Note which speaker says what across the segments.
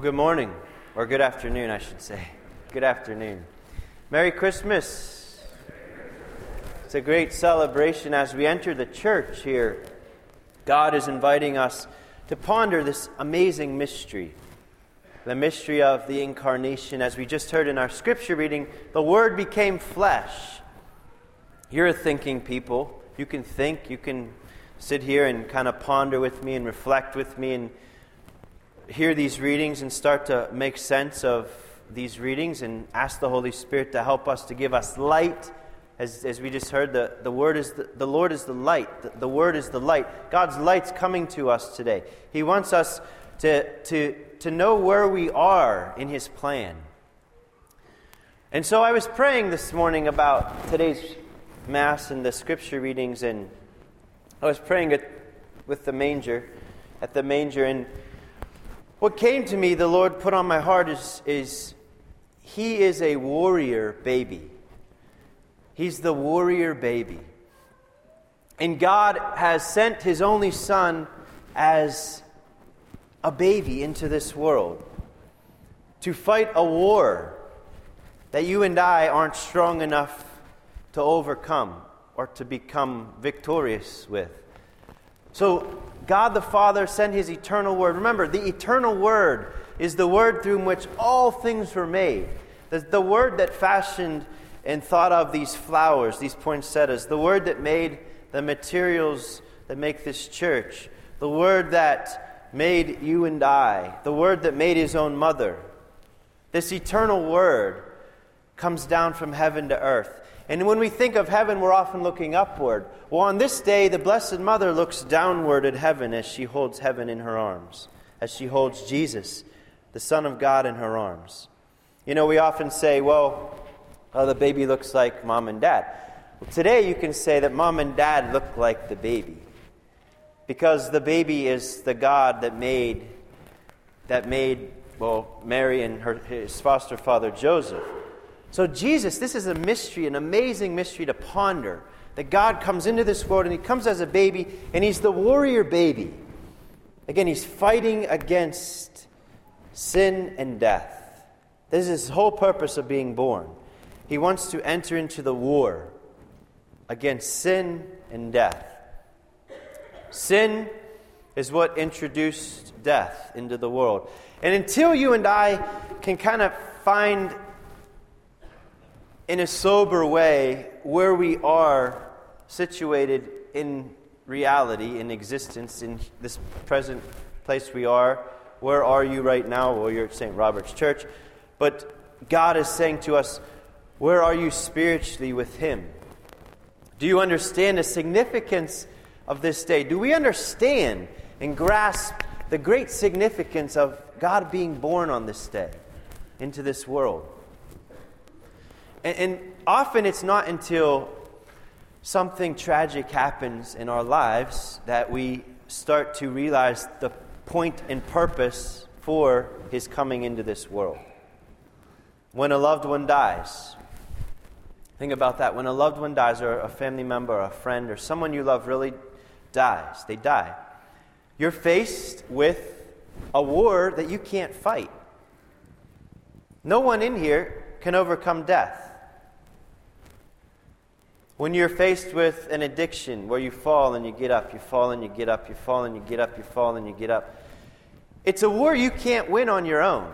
Speaker 1: Well, good morning, or good afternoon, I should say. Good afternoon. Merry Christmas. It's a great celebration as we enter the church here. God is inviting us to ponder this amazing mystery the mystery of the incarnation. As we just heard in our scripture reading, the Word became flesh. You're a thinking people. You can think, you can sit here and kind of ponder with me and reflect with me and hear these readings and start to make sense of these readings and ask the Holy Spirit to help us to give us light. As, as we just heard, the, the word is the, the Lord is the light. The, the word is the light. God's light's coming to us today. He wants us to, to, to know where we are in His plan. And so I was praying this morning about today's Mass and the scripture readings, and I was praying at, with the manger, at the manger, and what came to me, the Lord put on my heart, is, is He is a warrior baby. He's the warrior baby. And God has sent His only Son as a baby into this world to fight a war that you and I aren't strong enough to overcome or to become victorious with. So, God the Father sent his eternal word. Remember, the eternal word is the word through which all things were made. The, the word that fashioned and thought of these flowers, these poinsettias, the word that made the materials that make this church, the word that made you and I, the word that made his own mother. This eternal word comes down from heaven to earth. And when we think of heaven, we're often looking upward. Well, on this day, the Blessed Mother looks downward at heaven as she holds heaven in her arms, as she holds Jesus, the Son of God, in her arms. You know, we often say, well, oh, the baby looks like mom and dad. Well, today, you can say that mom and dad look like the baby. Because the baby is the God that made, that made well, Mary and her, his foster father Joseph. So, Jesus, this is a mystery, an amazing mystery to ponder. That God comes into this world and He comes as a baby, and He's the warrior baby. Again, He's fighting against sin and death. This is His whole purpose of being born. He wants to enter into the war against sin and death. Sin is what introduced death into the world. And until you and I can kind of find in a sober way where we are situated in reality, in existence, in this present place we are. Where are you right now? Well, you're at St. Robert's Church. But God is saying to us, Where are you spiritually with Him? Do you understand the significance of this day? Do we understand and grasp the great significance of God being born on this day into this world? And, and often it's not until something tragic happens in our lives that we start to realize the point and purpose for his coming into this world. When a loved one dies, think about that. When a loved one dies, or a family member, or a friend, or someone you love really dies, they die. You're faced with a war that you can't fight. No one in here can overcome death. When you're faced with an addiction where you fall and you get up, you fall and you get up, you fall and you get up, you fall and you get up, it's a war you can't win on your own.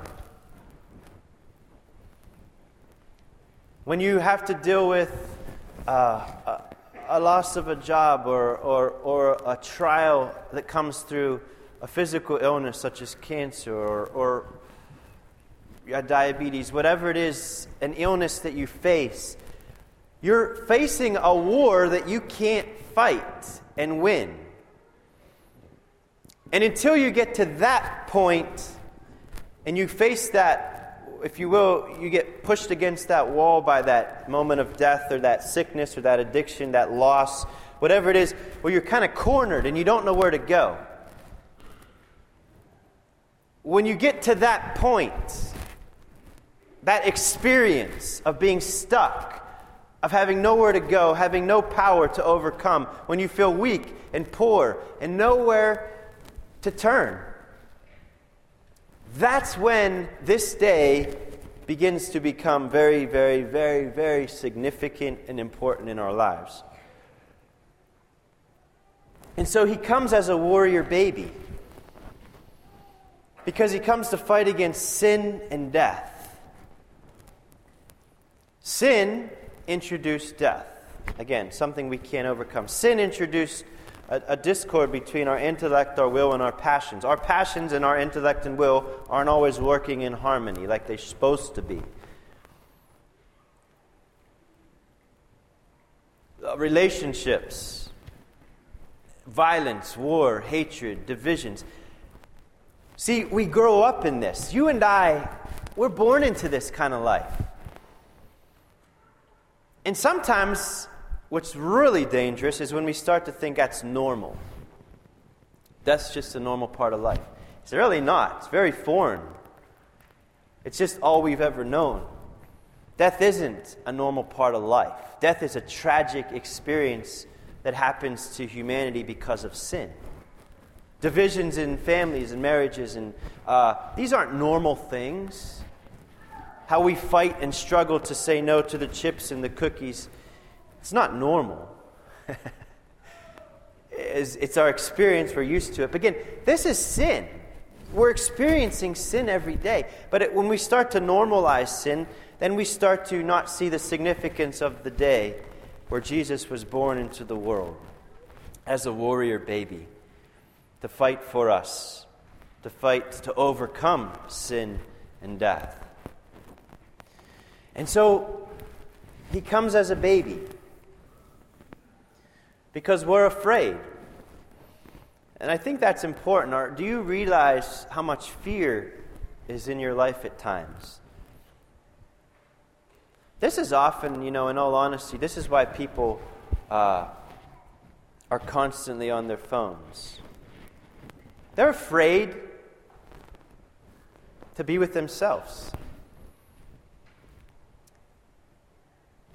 Speaker 1: When you have to deal with uh, a, a, loss of a job or, or, or a trial that comes through a physical illness such as cancer or, or diabetes, whatever it is, an illness that you face, you're facing a war that you can't fight and win. And until you get to that point and you face that, if you will, you get pushed against that wall by that moment of death or that sickness or that addiction, that loss, whatever it is, where you're kind of cornered and you don't know where to go. When you get to that point, that experience of being stuck, of having nowhere to go, having no power to overcome, when you feel weak and poor and nowhere to turn. that's when this day begins to become very, very, very, very significant and important in our lives. And so he comes as a warrior baby because he comes to fight against sin and death. Sin introduced death. Again, something we can't overcome. Sin introduced a, a, discord between our intellect, our will, and our passions. Our passions and our intellect and will aren't always working in harmony like they're supposed to be. Uh, relationships, violence, war, hatred, divisions. See, we grow up in this. You and I, we're born into this kind of life. And sometimes what's really dangerous is when we start to think that's normal. That's just a normal part of life. It's really not. It's very foreign. It's just all we've ever known. Death isn't a normal part of life. Death is a tragic experience that happens to humanity because of sin. Divisions in families and marriages, and uh, these aren't normal things. How we fight and struggle to say no to the chips and the cookies it's not normal. it's, our experience, we're used to it. But again, this is sin. We're experiencing sin every day. But it, when we start to normalize sin, then we start to not see the significance of the day where Jesus was born into the world as a warrior baby to fight for us, to fight to overcome sin and death. And so he comes as a baby because we're afraid. And I think that's important. Do you realize how much fear is in your life at times? This is often, you know, in all honesty, this is why people uh, are constantly on their phones. They're afraid to be with themselves.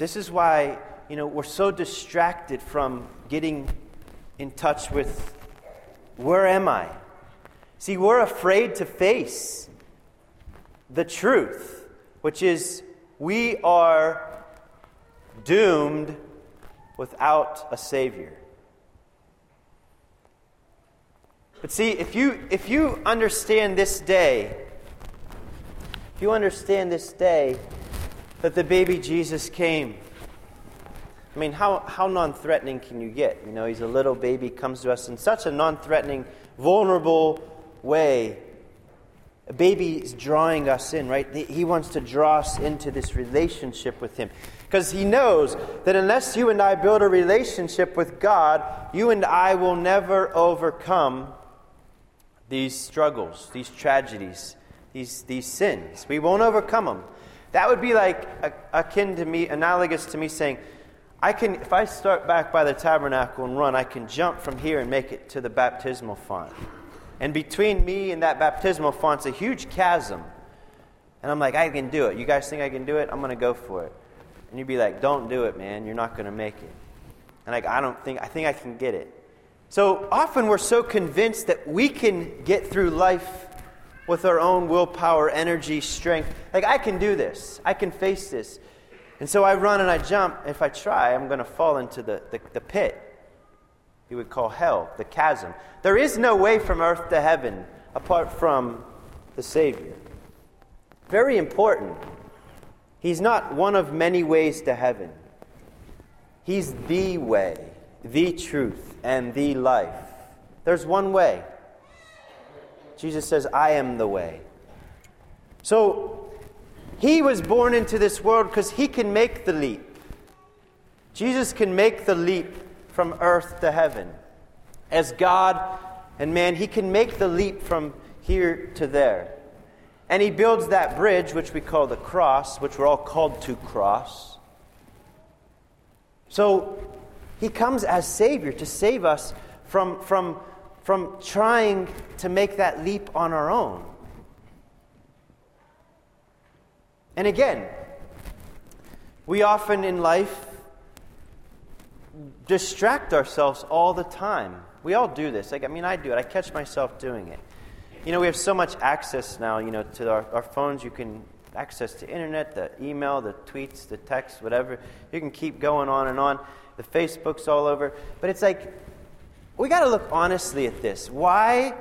Speaker 1: This is why you know, we're so distracted from getting in touch with where am I? See, we're afraid to face the truth, which is we are doomed without a Savior. But see, if you, if you understand this day, if you understand this day that the baby Jesus came, I mean, how, how non threatening can you get? You know, he's a little baby, comes to us in such a non threatening, vulnerable way. A baby is drawing us in, right? He wants to draw us into this relationship with him. Because he knows that unless you and I build a relationship with God, you and I will never overcome these struggles, these tragedies, these, these sins. We won't overcome them. That would be like akin to me, analogous to me saying, I can, if I start back by the tabernacle and run, I can jump from here and make it to the baptismal font. And between me and that baptismal font's a huge chasm. And I'm like, I can do it. You guys think I can do it? I'm going to go for it. And you'd be like, don't do it, man. You're not going to make it. And like, I don't think, I think I can get it. So often we're so convinced that we can get through life with our own willpower, energy, strength. Like, I can do this. I can face this. And so I run and I jump. If I try, I'm going to fall into the, the, the pit you would call hell, the chasm. There is no way from earth to heaven apart from the Savior. Very important. He's not one of many ways to heaven, He's the way, the truth, and the life. There's one way. Jesus says, I am the way. So he was born into this world because he can make the leap. Jesus can make the leap from earth to heaven. As God and man, he can make the leap from here to there. And he builds that bridge, which we call the cross, which we're all called to cross. So he comes as Savior to save us from, from, from trying to make that leap on our own. And again, we often in life distract ourselves all the time. We all do this. Like, I mean, I do it. I catch myself doing it. you know, we have so much access now, you know, to our, our phones. You can access to internet, the email, the tweets, the text, whatever. You can keep going on and on. The Facebook's all over. But it's like, we got to look honestly at this. Why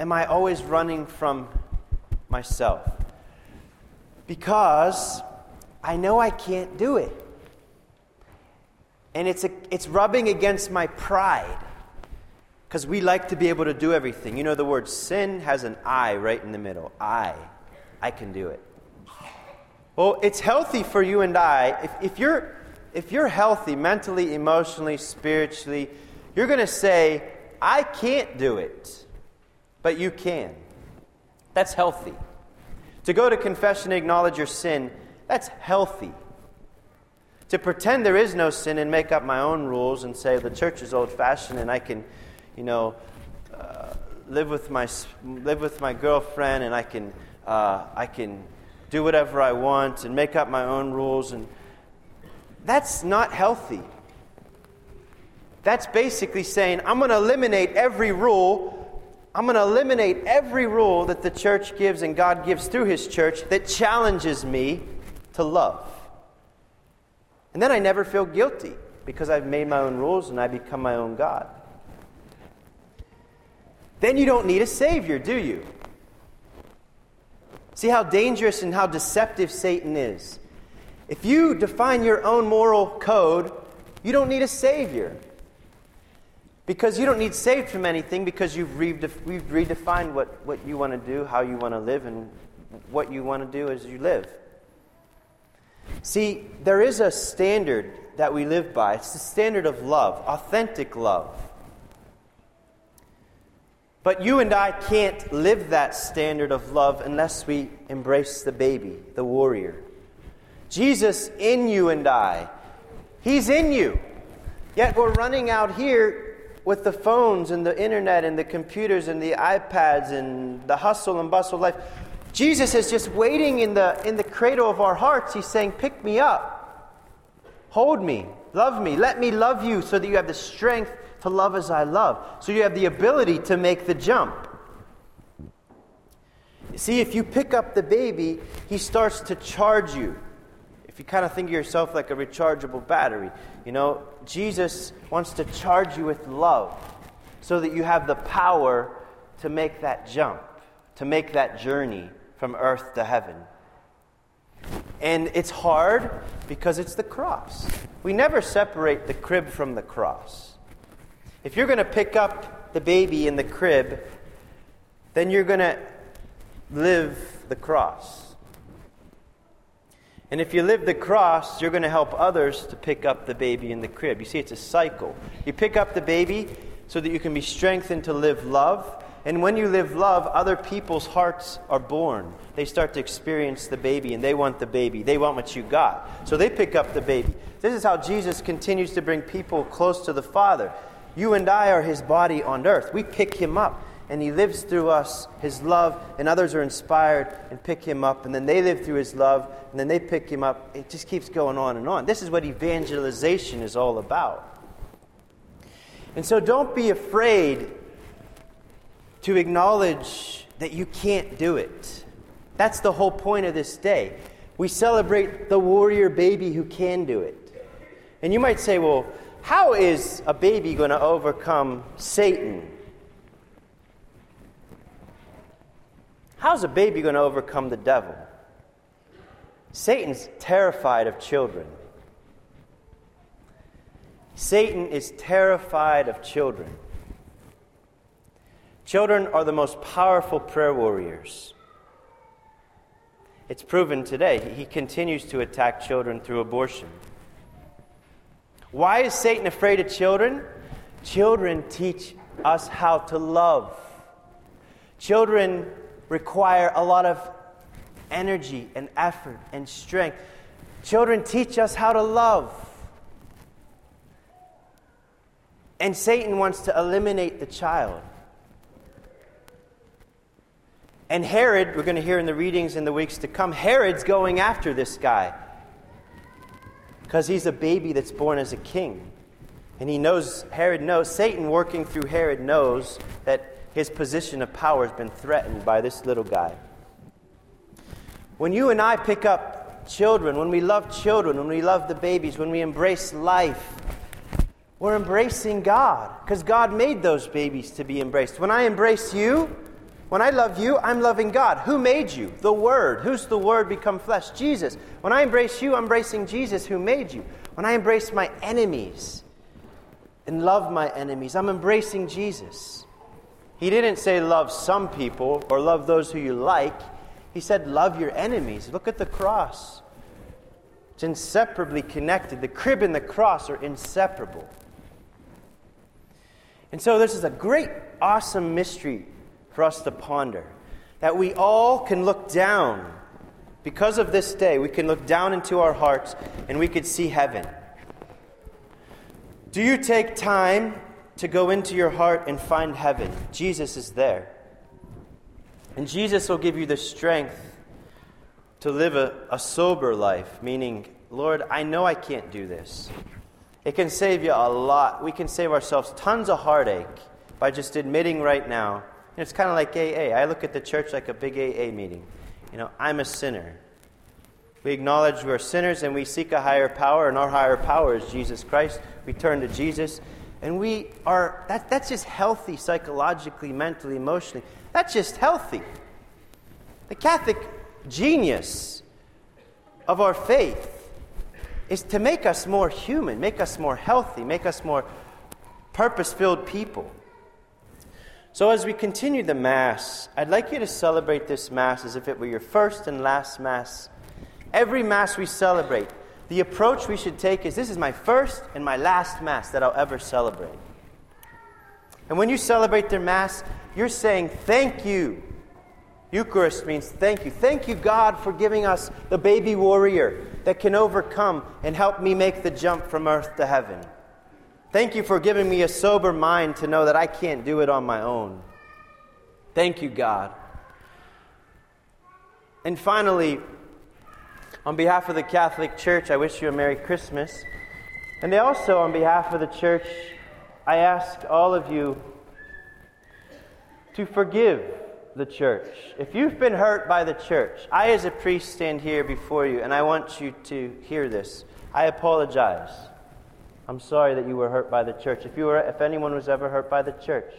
Speaker 1: am I always running from myself? Because I know I can't do it. And it's, a, it's rubbing against my pride. Because we like to be able to do everything. You know, the word sin has an I right in the middle. I. I can do it. Well, it's healthy for you and I. If, if, you're, if you're healthy mentally, emotionally, spiritually, you're going to say, I can't do it, but you can. That's healthy. To go to confession and acknowledge your sin, that's healthy. To pretend there is no sin and make up my own rules and say the church is old fashioned and I can you know, uh, live with my live with my girlfriend, and I can uh, I can do whatever I want and make up my own rules, and that's not healthy. That's basically saying I'm going to eliminate every rule. I'm going to eliminate every rule that the church gives and God gives through His church that challenges me to love. And then I never feel guilty because I've made my own rules and I become my own God. Then you don't need a Savior, do you? See how dangerous and how deceptive Satan is. If you define your own moral code, you don't need a Savior. Because you don't need saved from anything because you've, redef- we've redefined what, what you want to do, how you want to live, and what you want to do as you live. See, there is a standard that we live by. It's the standard of love, authentic love. But you and I can't live that standard of love unless we embrace the baby, the warrior. Jesus in you and I. He's in you. Yet we're running out here with the phones and the internet and the computers and the iPads and the hustle and bustle life. Jesus is just waiting in the, in the cradle of our hearts. He's saying, Pick me up, hold me, love me, let me love you so that you have the strength to love as I love. So you have the ability to make the jump. See, if you pick up the baby, he starts to charge you. If you kind of think of yourself like a rechargeable battery, you know, Jesus wants to charge you with love so that you have the power to make that jump, to make that journey from earth to heaven. And it's hard because it's the cross. We never separate the crib from the cross. If you're going to pick up the baby in the crib, then you're going to live the cross. And if you live the cross, you're going to help others to pick up the baby in the crib. You see, it's a cycle. You pick up the baby so that you can be strengthened to live love. And when you live love, other people's hearts are born. They start to experience the baby and they want the baby. They want what you got. So they pick up the baby. This is how Jesus continues to bring people close to the Father. You and I are his body on earth. We pick him up, and he lives through us, his love, and others are inspired and pick him up, and then they live through his love, and then they pick him up. It just keeps going on and on. This is what evangelization is all about. And so don't be afraid to acknowledge that you can't do it. That's the whole point of this day. We celebrate the warrior baby who can do it. And you might say, well, how is a baby going to overcome Satan? How's a baby going to overcome the devil? Satan's terrified of children. Satan is terrified of children. Children are the most powerful prayer warriors. It's proven today. He continues to attack children through abortion. Why is Satan afraid of children? Children teach us how to love. Children require a lot of energy and effort and strength. Children teach us how to love. And Satan wants to eliminate the child. And Herod, we're going to hear in the readings in the weeks to come, Herod's going after this guy because he's a baby that's born as a king. And he knows, Herod knows, Satan working through Herod knows that his position of power has been threatened by this little guy. When you and I pick up children, when we love children, when we love the babies, when we embrace life, we're embracing God because God made those babies to be embraced. When I embrace you, when I love you, I'm loving God. Who made you? The Word. Who's the Word become flesh? Jesus. When I embrace you, I'm embracing Jesus who made you. When I embrace my enemies and love my enemies, I'm embracing Jesus. He didn't say love some people or love those who you like. He said love your enemies. Look at the cross. It's inseparably connected. The crib and the cross are inseparable. And so, this is a great, awesome mystery for us to ponder that we all can look down. Because of this day, we can look down into our hearts and we could see heaven. Do you take time to go into your heart and find heaven? Jesus is there. And Jesus will give you the strength to live a, a sober life, meaning, Lord, I know I can't do this. It can save you a lot. We can save ourselves tons of heartache by just admitting right now. And it's kind of like AA. I look at the church like a big AA meeting. You know, I'm a sinner. We acknowledge we're sinners and we seek a higher power, and our higher power is Jesus Christ. We turn to Jesus, and we are, that, that's just healthy psychologically, mentally, emotionally. That's just healthy. The Catholic genius of our faith is to make us more human, make us more healthy, make us more purpose filled people. So, as we continue the Mass, I'd like you to celebrate this Mass as if it were your first and last Mass. Every Mass we celebrate, the approach we should take is this is my first and my last Mass that I'll ever celebrate. And when you celebrate their Mass, you're saying, Thank you Eucharist means thank you. Thank you, God, for giving us the baby warrior that can overcome and help me make the jump from earth to heaven. Thank you for giving me a sober mind to know that I can't do it on my own. Thank you, God. And finally, on behalf of the Catholic Church, I wish you a Merry Christmas. And also, on behalf of the church, I ask all of you to forgive the church. If you've been hurt by the church, I, as a priest, stand here before you and I want you to hear this. I apologize. I'm sorry that you were hurt by the church. If, you were, if anyone was ever hurt by the church,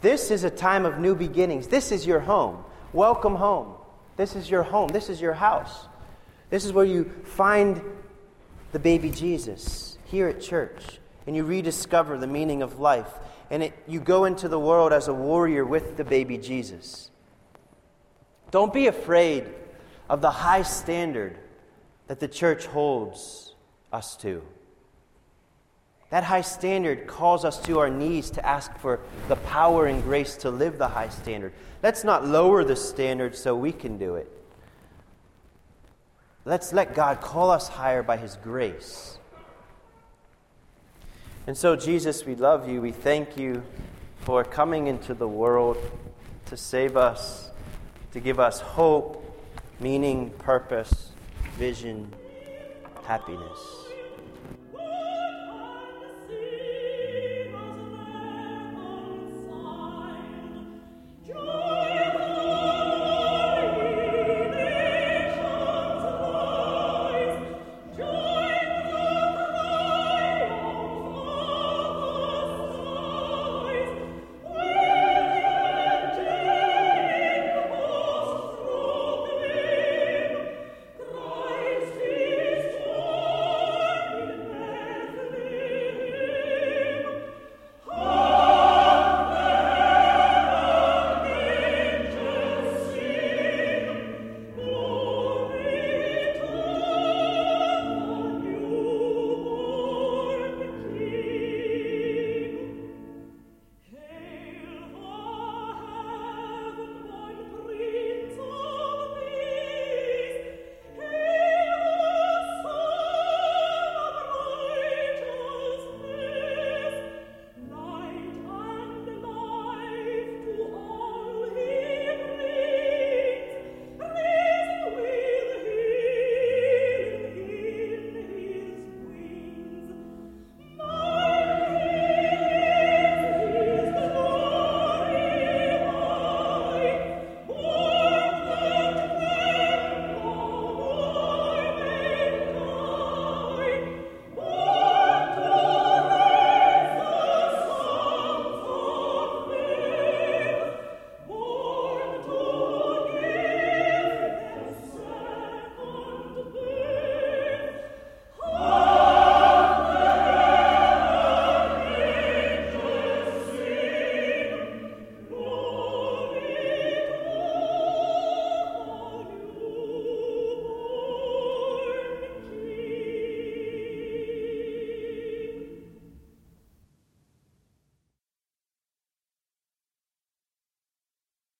Speaker 1: this is a time of new beginnings. This is your home. Welcome home. This is your home. This is your house. This is where you find the baby Jesus here at church and you rediscover the meaning of life and it, you go into the world as a warrior with the baby Jesus. Don't be afraid of the high standard that the church holds us to. That high standard calls us to our knees to ask for the power and grace to live the high standard. Let's not lower the standard so we can do it. Let's let God call us higher by His grace. And so, Jesus, we love you. We thank you for coming into the world to save us, to give us hope, meaning, purpose, vision, happiness.